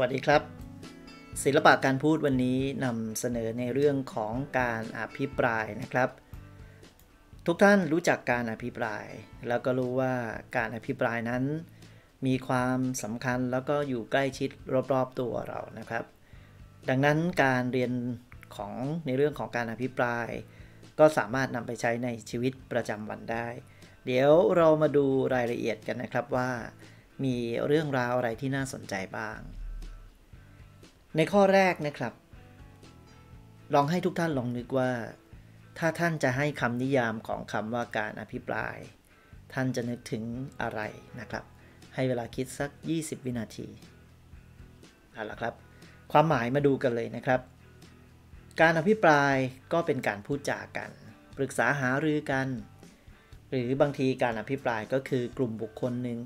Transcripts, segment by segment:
สวัสดีครับ ศิลปะการพูดวันนี้นำเสนอในเรื่องของการอภิปรายนะครับ ทุกท่านรู้จักการอภิปราย แล้วก็รู้ว่าการอภิปรายนั้น มีความสำคัญแล้วก็อยู่ใกล้ชิดรอบๆตัวเรานะครับ ดังนั้นการเรียนของในเรื่องของการอภิปราย ก็สามารถนำไปใช้ในชีวิตประจำวันได้ เดี๋ยวเรามาดูรายละเอียดกันนะครับว่ามีเรื่องราวอะไรที่น่าสนใจบ้าง ในข้อแรกนะครับ ลองให้ทุกท่านลองนึกว่า ถ้าท่านจะให้คำนิยามของคำว่าการอภิปราย ท่านจะนึกถึงอะไรนะครับ ให้เวลาคิดสัก 20 วินาทีเอาละครับ ความหมายมาดูกันเลยนะครับ การอภิปรายก็เป็นการพูดจากัน ปรึกษาหารือกัน หรือบางทีการอภิปรายก็คือกลุ่มบุคคลหนึ่ง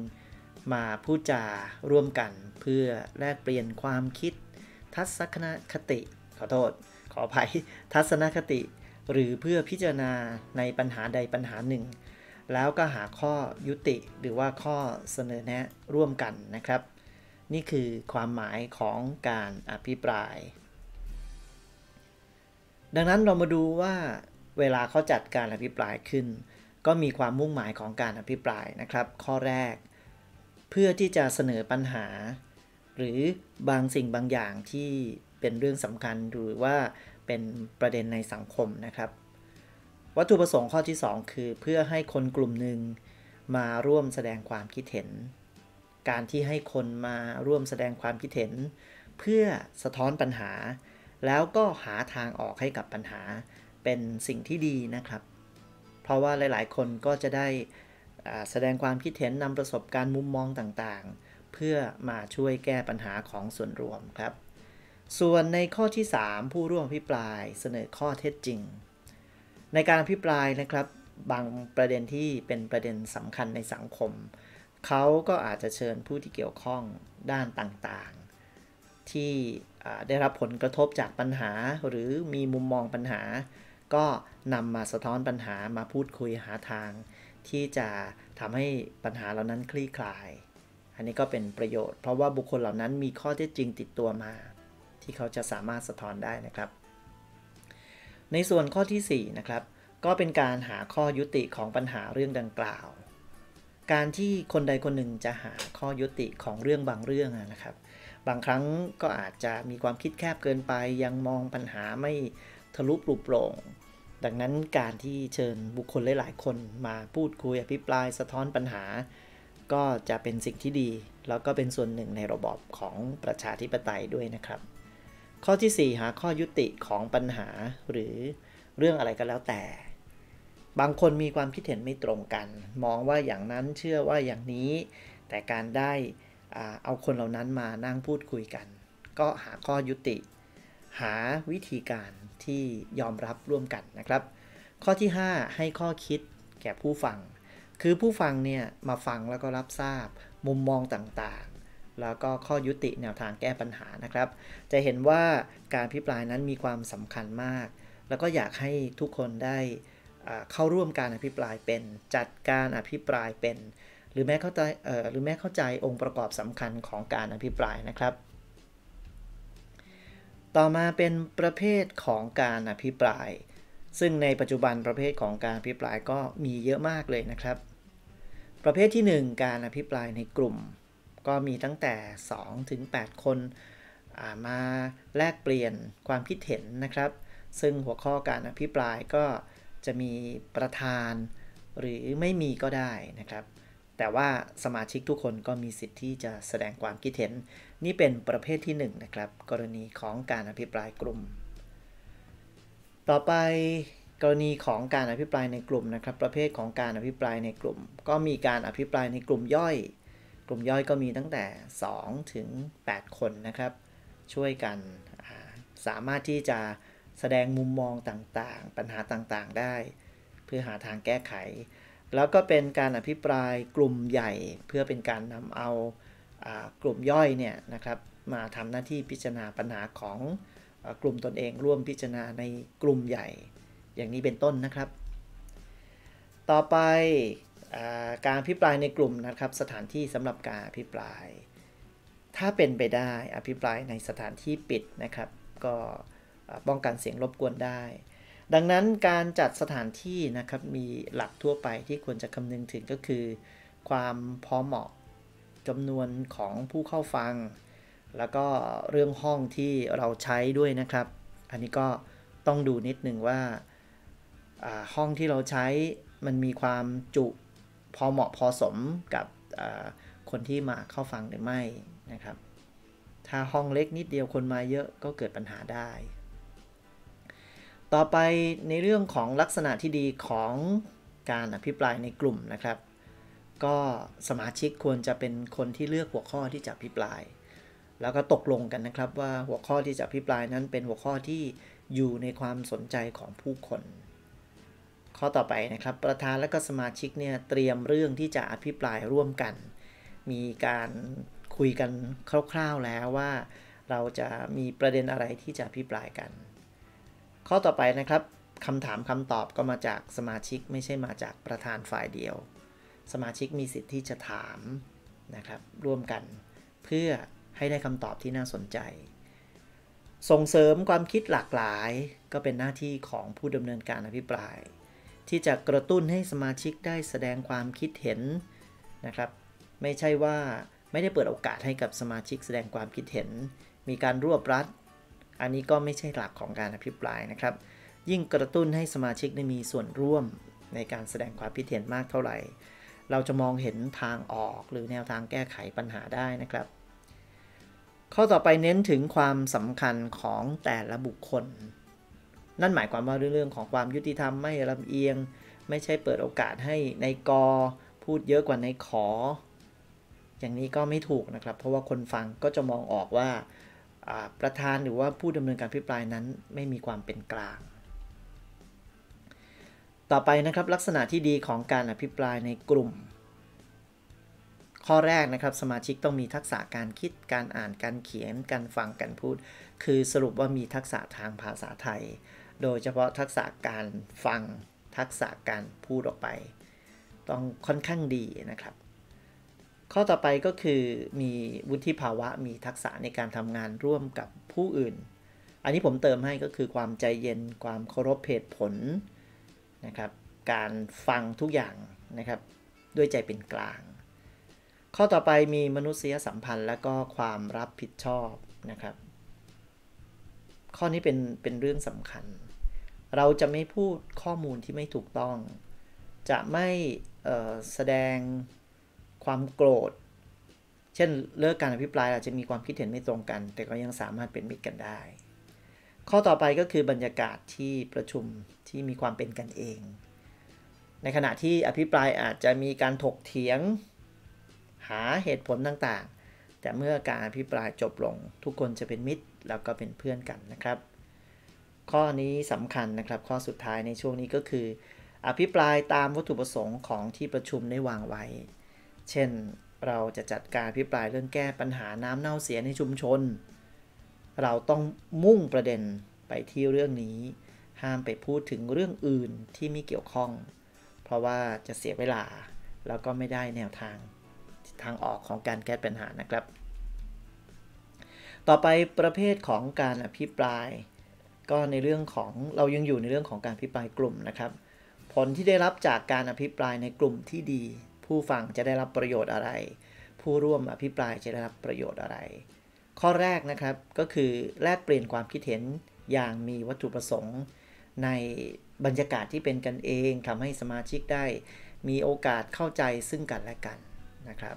มาพูดจาร่วมกัน เพื่อแลกเปลี่ยนความคิด ทัศนคติ ขอโทษ ขออภัย ทัศนคติ หรือเพื่อพิจารณาในปัญหาใดปัญหาหนึ่ง แล้วก็หาข้อยุติหรือว่าข้อเสนอแนะร่วมกันนะครับ นี่คือความหมายของการอภิปราย ดังนั้นเรามาดูว่าเวลาเขาจัดการอภิปรายขึ้น ก็มีความมุ่งหมายของการอภิปรายนะครับ ข้อแรก เพื่อที่จะเสนอปัญหา หรือบางสิ่งบางอย่างที่เป็นเรื่องสำคัญหรือว่าเป็นประเด็นในสังคมนะครับ วัตถุประสงค์ข้อที่ 2 คือเพื่อให้คนกลุ่มหนึ่งมาร่วมแสดงความคิดเห็น การที่ให้คนมาร่วมแสดงความคิดเห็น เพื่อสะท้อนปัญหา แล้วก็หาทางออกให้กับปัญหาเป็นสิ่งที่ดีนะครับ เพราะว่าหลาย ๆ คนก็จะได้แสดงความคิดเห็นนำประสบการณ์มุมมองต่างๆ เพื่อมาช่วยแก้ปัญหาของส่วนรวมครับ ส่วนในข้อที่ 3 ผู้ร่วมอภิปรายเสนอข้อเท็จจริง ในการอภิปรายนะครับบางประเด็นที่เป็นประเด็นสำคัญในสังคม เขาก็อาจจะเชิญผู้ที่เกี่ยวข้องด้านต่างๆ ที่ได้รับผลกระทบจากปัญหาหรือมีมุมมองปัญหา ก็นำมาสะท้อนปัญหามาพูดคุยหาทาง ที่จะทำให้ปัญหาเหล่านั้นคลี่คลาย อันนี้ก็เป็นประโยชน์ เพราะว่าบุคคลเหล่านั้นมีข้อเท็จจริงติดตัวมา ที่เขาจะสามารถสะท้อนได้นะครับ ในส่วนข้อที่4นะครับก็เป็นการหาข้อยุติของปัญหาเรื่องดังกล่าว การที่คนใดคนหนึ่งจะหาข้อยุติของเรื่องบางเรื่องนะครับ บางครั้งก็อาจจะมีความคิดแคบเกินไป ยังมองปัญหาไม่ทะลุปลุกโปร่ง ดังนั้นการที่เชิญบุคคลหลาย ๆ คนมาพูดคุยอภิปรายสะท้อนปัญหา ก็จะเป็นสิ่งที่ดี แล้วก็เป็นส่วนหนึ่งในระบอบของประชาธิปไตยด้วยนะครับ ข้อที่ 4 หาข้อยุติของปัญหาหรือเรื่องอะไรก็แล้วแต่ บางคนมีความคิดเห็นไม่ตรงกัน มองว่าอย่างนั้นเชื่อว่าอย่างนี้ แต่การได้เอาคนเหล่านั้นมานั่งพูดคุยกัน ก็หาข้อยุติ หาวิธีการที่ยอมรับร่วมกันนะครับ ข้อที่ 5 ให้ข้อคิดแก่ผู้ฟัง คือผู้ฟังเนี่ยมาฟังแล้วก็รับทราบมุมมองต่างๆ แล้วก็ข้อยุติแนวทางแก้ปัญหานะครับ จะเห็นว่าการพิปรายนั้นมีความสำคัญมาก แล้วก็อยากให้ทุกคนได้เข้าร่วมการอภิปรายเป็น จัดการอภิปรายเป็น หรือแม้เข้าใจหรือแม้เข้าใจองค์ประกอบสำคัญของการอภิปรายนะครับ ต่อมาเป็นประเภทของการอภิปราย ซึ่งในปัจจุบันประเภทของการอภิปรายก็มีเยอะมากเลยนะครับ ประเภทที่ 1 การอภิปรายในกลุ่ม ก็มีตั้งแต่ 2 ถึง 8 คนมาแลกเปลี่ยนความคิดเห็นนะครับ ซึ่งหัวข้อการอภิปรายก็จะมีประธาน หรือไม่มีก็ได้นะครับ แต่ว่าสมาชิกทุกคนก็มีสิทธิ์ที่จะแสดงความคิดเห็น นี่เป็นประเภทที่ 1นนะครับ กรณีของการอภิปรายกลุ่ม ต่อไป กรณีของการอภิปรายในกลุ่มนะครับ ประเภทของการอภิปรายในกลุ่ม ก็มีการอภิปรายในกลุ่มย่อย กลุ่มย่อยก็มีตั้งแต่ 2 ถึง 8 คนนะครับ ช่วยกันสามารถที่จะแสดงมุมมองต่างๆ ปัญหาต่างๆได้ เพื่อหาทางแก้ไข แล้วก็เป็นการอภิปรายกลุ่มใหญ่ เพื่อเป็นการนำเอากลุ่มย่อยเนี่ยนะครับมาทำหน้าที่พิจารณาปัญหาของกลุ่มตนเองร่วมพิจารณาในกลุ่มใหญ่ อย่างนี้เป็นต้นนะครับ ต่อไปอการอภิปรายในกลุ่มนะครับ สถานที่สำหรับการอภิปราย ถ้าเป็นไปได้อภิปรายในสถานที่ปิดนะครับ ก็ป้องกันเสียงรบกวนได้ ดังนั้นการจัดสถานที่นะครับมีหลักทั่วไปที่ควรจะคำนึงถึงก็คือ ความพอเหมาะจำนวนของผู้เข้าฟัง แล้วก็เรื่องห้องที่เราใช้ด้วยนะครับ อันนี้ก็ต้องดูนิดหนึ่งว่า ห้องที่เราใช้มันมีความจุพอเหมาะพอสมกับคนที่มาเข้าฟังหรือไม่นะครับ ถ้าห้องเล็กนิดเดียวคนมาเยอะก็เกิดปัญหาได้ ต่อไปในเรื่องของลักษณะที่ดีของการอภิปรายในกลุ่มนะครับ ก็สมาชิกควรจะเป็นคนที่เลือกหัวข้อที่จะอภิปราย แล้วก็ตกลงกันนะครับว่าหัวข้อที่จะอภิปรายนั้นเป็นหัวข้อที่อยู่ในความสนใจของผู้คน ข้อต่อไปนะครับ ประธานและก็สมาชิกเนี่ยเตรียมเรื่องที่จะอภิปรายร่วมกัน มีการคุยกันคร่าวๆแล้วว่า เราจะมีประเด็นอะไรที่จะอภิปรายกัน ข้อต่อไปนะครับคำถามคำตอบก็มาจากสมาชิกไม่ใช่มาจากประธานฝ่ายเดียว สมาชิกมีสิทธิ์ที่จะถามนะครับร่วมกันเพื่อให้ได้คำตอบที่น่าสนใจ ส่งเสริมความคิดหลากหลายก็เป็นหน้าที่ของผู้ดำเนินการอภิปราย ที่จะกระตุ้นให้สมาชิกได้แสดงความคิดเห็นนะครับ ไม่ใช่ว่าไม่ได้เปิดโอกาสให้กับสมาชิกแสดงความคิดเห็น มีการรวบรัด อันนี้ก็ไม่ใช่หลักของการอภิปรายนะครับ ยิ่งกระตุ้นให้สมาชิกได้มีส่วนร่วมในการแสดงความคิดเห็นมากเท่าไหร่ เราจะมองเห็นทางออกหรือแนวทางแก้ไขปัญหาได้นะครับ ข้อต่อไปเน้นถึงความสำคัญของแต่ละบุคคล นั่นหมายความว่าเรื่องของความยุติธรรมไม่ลำเอียง ไม่ใช่เปิดโอกาสให้ในกอพูดเยอะกว่าในขอ อย่างนี้ก็ไม่ถูกนะครับ เพราะว่าคนฟังก็จะมองออกว่าประธานหรือว่าผู้ดำเนินการพิปรายนั้นไม่มีความเป็นกลาง ต่อไปนะครับลักษณะที่ดีของการอภิปรายในกลุ่ม ข้อแรกนะครับสมาชิกต้องมีทักษะการคิดการอ่านการเขียนการฟังการพูด คือสรุปว่ามีทักษะทางภาษาไทย โดยเฉพาะทักษะการฟังทักษะการพูดออกไป ต้องค่อนข้างดีนะครับ ข้อต่อไปก็คือมีวุฒิภาวะมีทักษะในการทำงานร่วมกับผู้อื่น อันนี้ผมเติมให้ก็คือความใจเย็นความเคารพเหตุผลนะครับ การฟังทุกอย่างนะครับ ด้วยใจเป็นกลาง ข้อต่อไปมีมนุษยสัมพันธ์ และก็ความรับผิดชอบนะครับ ข้อนี้เป็นเป็นเรื่องสำคัญ เราจะไม่พูดข้อมูลที่ไม่ถูกต้อง จะไม่แสดงความโกรธ เช่นเลิกการอภิปรายอาจจะมีความคิดเห็นไม่ตรงกัน แต่ก็ยังสามารถเป็นมิตรกันได้ ข้อต่อไปก็คือบรรยากาศที่ประชุมที่มีความเป็นกันเอง ในขณะที่อภิปรายอาจจะมีการถกเถียง หาเหตุผลต่างๆ แต่เมื่อการอภิปรายจบลง ทุกคนจะเป็นมิตรแล้วก็เป็นเพื่อนกันนะครับ ข้อนี้สำคัญนะครับ ข้อสุดท้ายในช่วงนี้ก็คือ อภิปรายตามวัตถุประสงค์ของที่ประชุมได้วางไว้ เช่น เราจะจัดการพิปรายเรื่องแก้ปัญหาน้ำเน่าเสียในชุมชน เราต้องมุ่งประเด็นไปที่เรื่องนี้ ห้ามไปพูดถึงเรื่องอื่นที่ไม่เกี่ยวข้อง เพราะว่าจะเสียเวลาแล้วก็ไม่ได้แนวทาง ทางออกของการแก้ปัญหานะครับ ต่อไปประเภทของการอภิปราย ก็ในเรื่องของเรายังอยู่ในเรื่องของการอภิปรายกลุ่มนะครับ ผลที่ได้รับจากการอภิปรายในกลุ่มที่ดี ผู้ฟังจะได้รับประโยชน์อะไร ผู้ร่วมอภิปรายจะได้รับประโยชน์อะไร ข้อแรกนะครับก็คือแลกเปลี่ยนความคิดเห็นอย่างมีวัตถุประสงค์ในบรรยากาศที่เป็นกันเองทำให้สมาชิกได้ มีโอกาสเข้าใจซึ่งกันและกัน นะครับ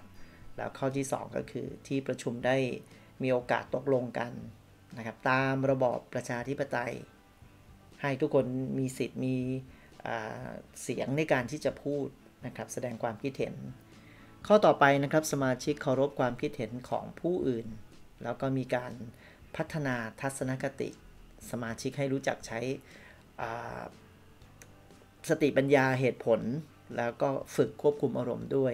แล้วข้อที่ 2 ก็คือที่ประชุมได้มีโอกาสตกลงกันนะครับตามระบอบประชาธิปไตย ให้ทุกคนมีสิทธิ์มีเสียงในการที่จะพูดนะครับแสดงความคิดเห็น ข้อต่อไปนะครับสมาชิกเคารพความคิดเห็นของผู้อื่น แล้วก็มีการพัฒนาทัศนคติ สมาชิกให้รู้จักใช้สติปัญญาเหตุผล แล้วก็ฝึกควบคุมอารมณ์ด้วย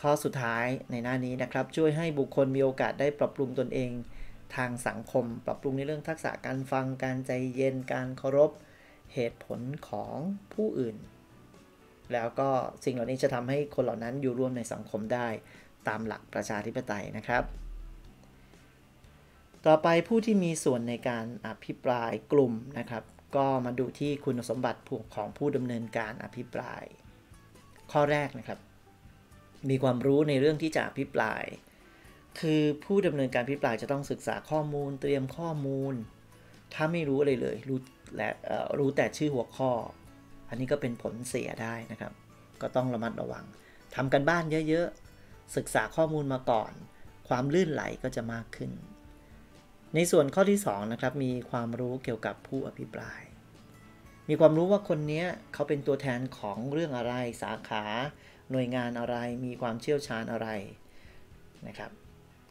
ข้อสุดท้ายในหน้านี้นะครับ ช่วยให้บุคคลมีโอกาสได้ปรับปรุงตนเอง ทางสังคม ปรับปรุงในเรื่องทักษะการฟังการใจเย็นการเคารพ เหตุผลของผู้อื่น แล้วก็สิ่งเหล่านี้จะทำให้คนเหล่านั้นอยู่ร่วมในสังคมได้ตามหลักประชาธิปไตยนะครับ ต่อไปผู้ที่มีส่วนในการอภิปรายกลุ่มนะครับ ก็มาดูที่คุณสมบัติของผู้ดำเนินการอภิปราย ข้อแรกนะครับ มีความรู้ในเรื่องที่จะอภิปราย คือผู้ดำเนินการอภิปรายจะต้องศึกษาข้อมูล เตรียมข้อมูล ถ้าไม่รู้อะไรเลยรู้และรู้แต่ชื่อหัวข้อ อันนี้ก็เป็นผลเสียได้นะครับ ก็ต้องระมัดระวังทำกันบ้านเยอะๆ ศึกษาข้อมูลมาก่อน ความลื่นไหลก็จะมากขึ้น ในส่วนข้อที่2นะครับมีความรู้เกี่ยวกับผู้อภิปราย มีความรู้ว่าคนนี้เขาเป็นตัวแทนของเรื่องอะไรสาขา หน่วยงานอะไรมีความเชี่ยวชาญอะไรนะครับ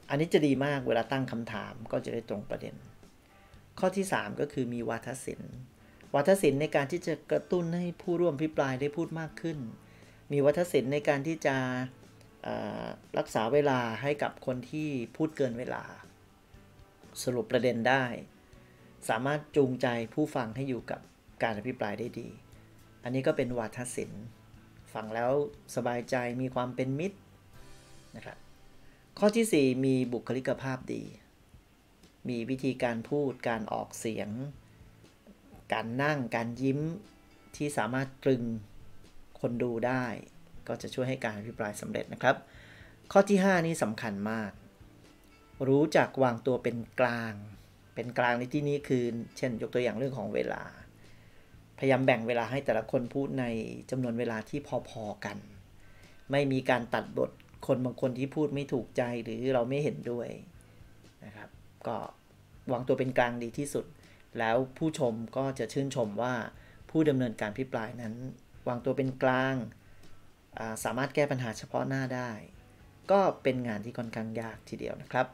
อันนี้จะดีมากเวลาตั้งคำถามก็จะได้ตรงประเด็น ข้อที่ 3 ก็คือมีวาทศิลป์วาทศิลป์ในการที่จะกระตุ้นให้ผู้ร่วมพิปรายได้พูดมากขึ้น มีวัฒศิลป์ในการที่จะรักษาเวลาให้กับคนที่พูดเกินเวลา สรุปประเด็นได้ สามารถจูงใจผู้ฟังให้อยู่กับการอภิปรายได้ดี อันนี้ก็เป็นวาทศิลป์ ฟังแล้วสบายใจมีความเป็นมิตรนะครับข้อที่ 4 มีบุคลิกภาพดี มีวิธีการพูดการออกเสียง การนั่งการยิ้มที่สามารถตรึงคนดูได้ ก็จะช่วยให้การอภิปรายสำเร็จนะครับ ข้อที่ 5 นี้สำคัญมาก รู้จักวางตัวเป็นกลาง เป็นกลางในที่นี้คือ เช่น ยกตัวอย่างเรื่องของเวลา พยายามแบ่งเวลาให้แต่ละคนพูดในจำนวนเวลาที่พอๆกัน ไม่มีการตัดบทคนบางคนที่พูดไม่ถูกใจหรือเราไม่เห็นด้วยนะครับ ก็วางตัวเป็นกลางดีที่สุด แล้วผู้ชมก็จะชื่นชมว่าผู้ดำเนินการพิปรายนั้น วางตัวเป็นกลางสามารถแก้ปัญหาเฉพาะหน้าได้ ก็เป็นงานที่ค่อนข้างยากทีเดียวนะครับ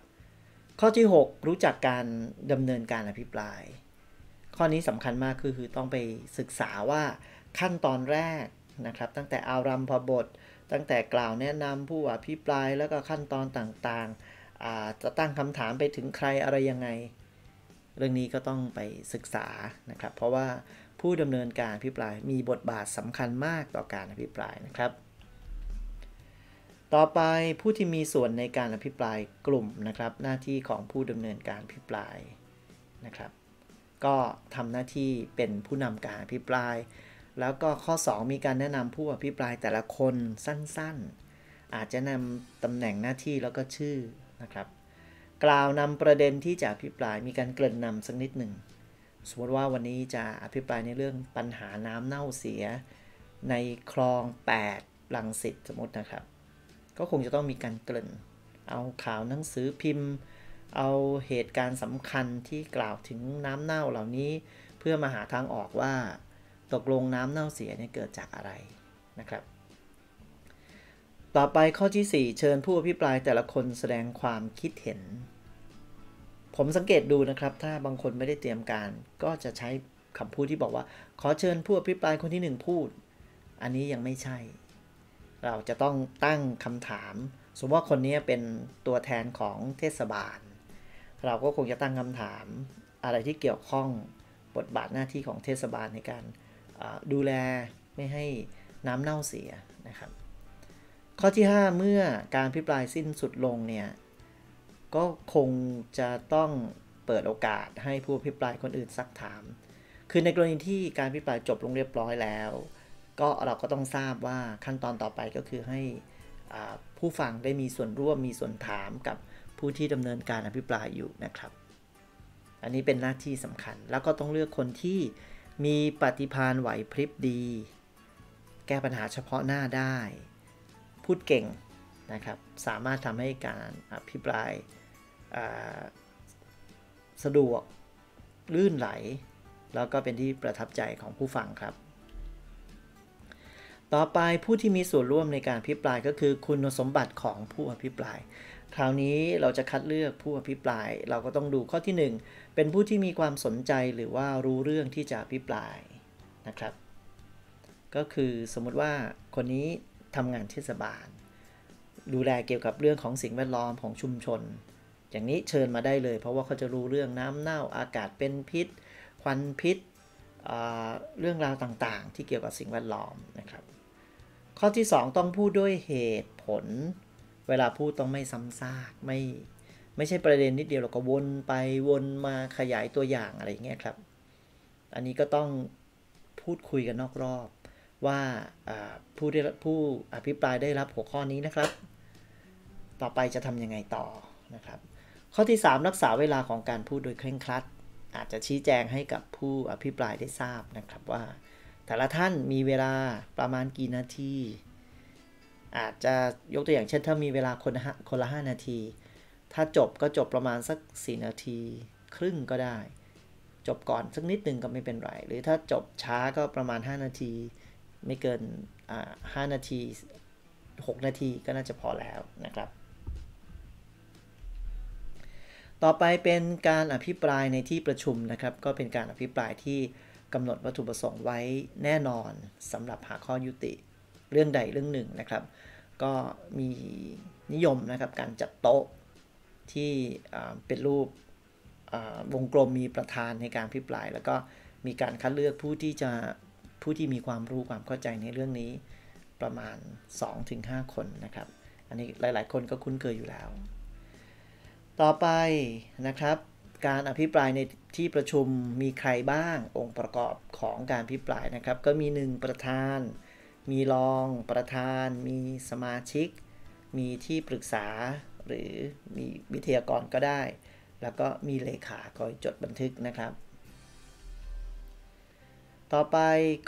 ข้อที่ 6 รู้จักการดำเนินการอภิปราย ข้อนี้สำคัญมากคือคือต้องไปศึกษาว่าขั้นตอนแรกนะครับ ตั้งแต่อารัมพบท ตั้งแต่กล่าวแนะนำผู้อภิปรายแล้วก็ขั้นตอนต่างๆ จะตั้งคำถามไปถึงใครอะไรยังไง เรื่องนี้ก็ต้องไปศึกษานะครับ เพราะว่าผู้ดำเนินการอภิปรายมีบทบาทสำคัญมากต่อการอภิปรายนะครับ ต่อไปผู้ที่มีส่วนในการอภิปรายกลุ่มนะครับ หน้าที่ของผู้ดำเนินการอภิปรายนะครับ ก็ทำหน้าที่เป็นผู้นำการอภิปราย แล้วก็ข้อ 2 มีการแนะนำผู้อภิปรายแต่ละคนสั้นๆ อาจจะนำตำแหน่งหน้าที่แล้วก็ชื่อนะครับ กล่าวนำประเด็นที่จะอภิปรายมีการเกริ่นนำสักนิดหนึ่ง สมมติว่าวันนี้จะอภิปรายในเรื่องปัญหาน้ำเน่าเสีย ในคลอง 8 ลังสิตสมมตินะครับ ก็คงจะต้องมีการเกริ่น เอาข่าวหนังสือพิมพ์ เอาเหตุการณ์สำคัญที่กล่าวถึงน้ำเน่าเหล่านี้ เพื่อมาหาทางออกว่า ตกลงน้ำเน่าเสียเนี่ยเกิดจากอะไรนะครับ ต่อไปข้อที่ 4 เชิญผู้อภิปรายแต่ละคนแสดงความคิดเห็น ผมสังเกตดูนะครับ ถ้าบางคนไม่ได้เตรียมการ ก็จะใช้คำพูดที่บอกว่า ขอเชิญผู้อภิปรายคนที่ 1 พูด อันนี้ยังไม่ใช่ เราจะต้องตั้งคำถาม สมมติว่าคนนี้เป็นตัวแทนของเทศบาล เราก็คงจะตั้งคำถามอะไรที่เกี่ยวข้องบทบาทหน้าที่ของเทศบาลในการดูแลไม่ให้น้ำเน่าเสียนะครับ ข้อที่ 5 เมื่อการพิปรายสิ้นสุดลงเนี่ยก็คงจะต้องเปิดโอกาสให้ผู้พิปรายคนอื่นซักถาม คือในกรณีที่การพิปรายจบลงเรียบร้อยแล้ว ก็เราก็ต้องทราบว่าขั้นตอนต่อไปก็คือให้ผู้ฟังได้มีส่วนร่วมมีส่วนถามกับ ผู้ที่ดำเนินการอภิปรายอยู่นะครับ อันนี้เป็นหน้าที่สำคัญ แล้วก็ต้องเลือกคนที่มีปฏิพานไหวพริบดี แก้ปัญหาเฉพาะหน้าได้ พูดเก่งนะครับ สามารถทำให้การอภิปรายสะดวกลื่นไหล แล้วก็เป็นที่ประทับใจของผู้ฟังครับ ต่อไปผู้ที่มีส่วนร่วมในการอภิปรายก็คือคุณสมบัติของผู้อภิปราย คราวนี้เราจะคัดเลือกผู้อภิปราย เราก็ต้องดูข้อที่ 1 เป็นผู้ที่มีความสนใจหรือว่ารู้เรื่องที่จะพิปรายนะครับ ก็คือสมมุติว่าคนนี้ทำงานเทศบาล ดูแลเกี่ยวกับเรื่องของสิ่งแวดล้อมของชุมชน อย่างนี้เชิญมาได้เลย เพราะว่าเขาจะรู้เรื่องน้ำเน่าอากาศเป็นพิษ ควันพิษเรื่องราวต่างๆ ที่เกี่ยวกับสิ่งแวดล้อมนะครับ ข้อที่ 2 ต้องพูดด้วยเหตุผล เวลาพูดต้องไม่ซ้ำซากไม่ไม่ใช่ประเด็นนิดเดียวเราก็วนไปวนมาขยายตัวอย่างอะไรเงี้ยครับ อันนี้ก็ต้องพูดคุยกันนอกรอบ ว่าผู้ได้ผู้อภิปรายได้รับหัวข้อนี้นะครับ ต่อไปจะทำยังไงต่อนะครับ ข้อที่ 3 รักษาเวลาของการพูดโดยเคร่งครัด อาจจะชี้แจงให้กับผู้อภิปรายได้ทราบนะครับว่า แต่ละท่านมีเวลาประมาณกี่นาที อาจจะยกตัวอย่างเช่นถ้ามีเวลาคนละคนละ 5 นาที ถ้าจบก็จบประมาณสัก 4 นาที ครึ่งก็ได้ จบก่อนสักนิดหนึ่งก็ไม่เป็นไร หรือถ้าจบช้าก็ประมาณ 5 นาที ไม่เกินห้านาที 6 นาทีก็น่าจะพอแล้วนะครับ ต่อไปเป็นการอภิปรายในที่ประชุมนะครับ ก็เป็นการอภิปรายที่กำหนดวัตถุประสงค์ไว้แน่นอนสำหรับหาข้อยุติ เรื่องใดเรื่องหนึ่งนะครับ ก็มีนิยมนะครับการจัดโต๊ะที่เป็นรูปวงกลมมีประธานในการอภิปราย แล้วก็มีการคัดเลือกผู้ที่จะผู้ที่มีความรู้ความเข้าใจในเรื่องนี้ประมาณ 2-5 คนนะครับ อันนี้หลาย ๆ คนก็คุ้นเคยอยู่แล้ว ต่อไปนะครับ การอภิปรายในที่ประชุมมีใครบ้างองค์ประกอบของการอภิปรายนะครับ ก็มี 1 ประธาน มีรองประธาน มีสมาชิก มีที่ปรึกษาหรือมีวิทยากรก็ได้ แล้วก็มีเลขาคอยจดบันทึกนะครับ ต่อไป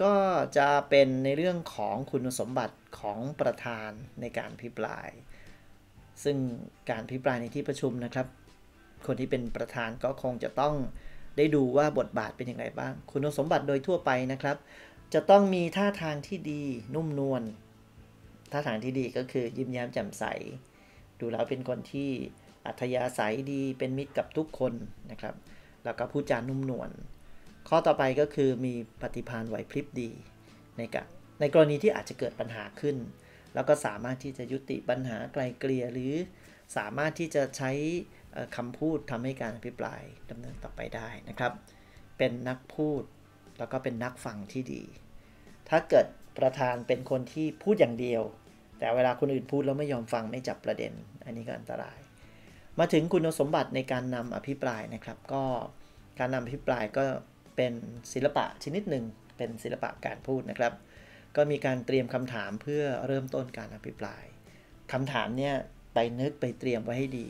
ก็จะเป็นในเรื่องของคุณสมบัติของประธานในการพิปราย ซึ่งการพิปรายในที่ประชุมนะครับ คนที่เป็นประธานก็คงจะต้องได้ดูว่าบทบาทเป็นอย่างไรบ้าง คุณสมบัติโดยทั่วไปนะครับ จะต้องมีท่าทางที่ดีนุ่มนวลท่าทางที่ดีก็คือยิ้มแย้มแจ่มใส ดูแล้วเป็นคนที่อัธยาศัยดีเป็นมิตรกับทุกคนนะครับ แล้วก็พูดจานุ่มนวลข้อต่อไปก็คือมีปฏิพานไหวพริบดีในกในกรณีที่อาจจะเกิดปัญหาขึ้น แล้วก็สามารถที่จะยุติปัญหาไกลเกลี่ยหรือสามารถที่จะใช้คำพูดทำให้การอภิปรายดำเนินต่อไปได้นะครับ เป็นนักพูดแล้วก็เป็นนักฟังที่ดี ถ้าเกิดประธานเป็นคนที่พูดอย่างเดียว แต่เวลาคนอื่นพูดแล้วไม่ยอมฟังไม่จับประเด็น อันนี้ก็อันตราย มาถึงคุณสมบัติในการนำอภิปรายนะครับ ก็การนำอภิปรายก็เป็นศิลปะชนิดหนึ่งเป็นศิลปะการพูดนะครับ ก็มีการเตรียมคำถามเพื่อเริ่มต้นการอภิปรายคำถามเนี่ยไปนึกไปเตรียมไว้ให้ดี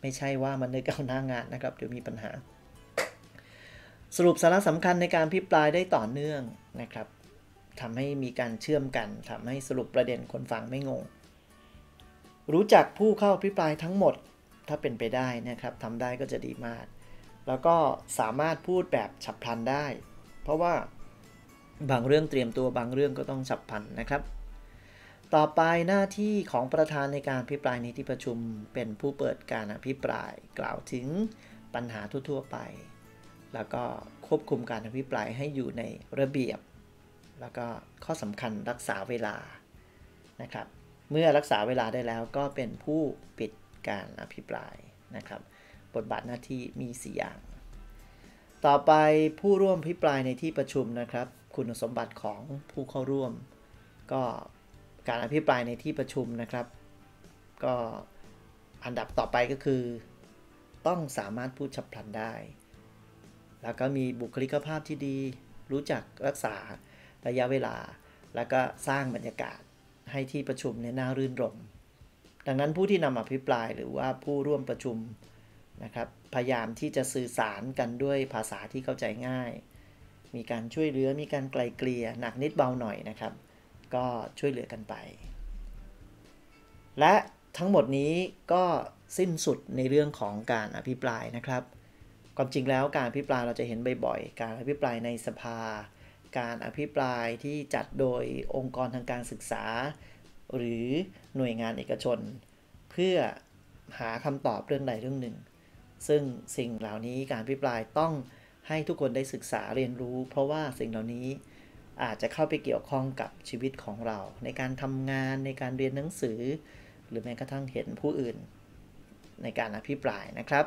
ไม่ใช่ว่ามันนึกเอาหน้างานนะครับเดี๋ยวมีปัญหา สรุปสาระสำคัญในการพิปรายได้ต่อเนื่องนะครับ ทำให้มีการเชื่อมกันทำให้สรุปประเด็นคนฟังไม่งง รู้จักผู้เข้าพิปรายทั้งหมดถ้าเป็นไปได้นะครับทำได้ก็จะดีมาก แล้วก็สามารถพูดแบบฉับพลันได้ เพราะว่าบางเรื่องเตรียมตัวบางเรื่องก็ต้องฉับพลันนะครับ ต่อไปหน้าที่ของประธานในการพิปรายในที่ประชุมเป็นผู้เปิดการอภิปราย กล่าวถึงปัญหาทั่วๆไป แล้วก็ควบคุมการอภิปรายให้อยู่ในระเบียบ แล้วก็ข้อสำคัญรักษาเวลานะครับ เมื่อรักษาเวลาได้แล้วก็เป็นผู้ปิดการอภิปรายนะครับ บทบาทหน้าที่มี 4 อย่าง ต่อไปผู้ร่วมพิปรายในที่ประชุมนะครับ คุณสมบัติของผู้เข้าร่วม ก็การอภิปรายในที่ประชุมนะครับ ก็อันดับต่อไปก็คือ ต้องสามารถพูดฉับพลันได้ แล้วก็มีบุคลิกภาพที่ดี รู้จักรักษา ระยะเวลา แล้วก็สร้างบรรยากาศให้ที่ประชุมเนี่ยน่ารื่นรม ดังนั้นผู้ที่นำอภิปรายหรือว่าผู้ร่วมประชุมนะครับพยายามที่จะสื่อสารกันด้วยภาษาที่เข้าใจง่าย มีการช่วยเหลือมีการไกลเกลี่ยหนักนิดเบาหน่อยนะครับ ก็ช่วยเหลือกันไป และทั้งหมดนี้ก็สิ้นสุดในเรื่องของการอภิปรายนะครับ ความจริงแล้วการอภิปรายเราจะเห็นบ่อยๆ การอภิปรายในสภา การอภิปรายที่จัดโดยองค์กรทางการศึกษา หรือหน่วยงานเอกชน เพื่อหาคำตอบเรื่องใดเรื่องหนึ่ง ซึ่งสิ่งเหล่านี้การอภิปรายต้องให้ทุกคนได้ศึกษาเรียนรู้ เพราะว่าสิ่งเหล่านี้อาจจะเข้าไปเกี่ยวข้องกับชีวิตของเรา ในการทำงานในการเรียนหนังสือ หรือแม้กระทั่งเห็นผู้อื่น ในการอภิปรายนะครับ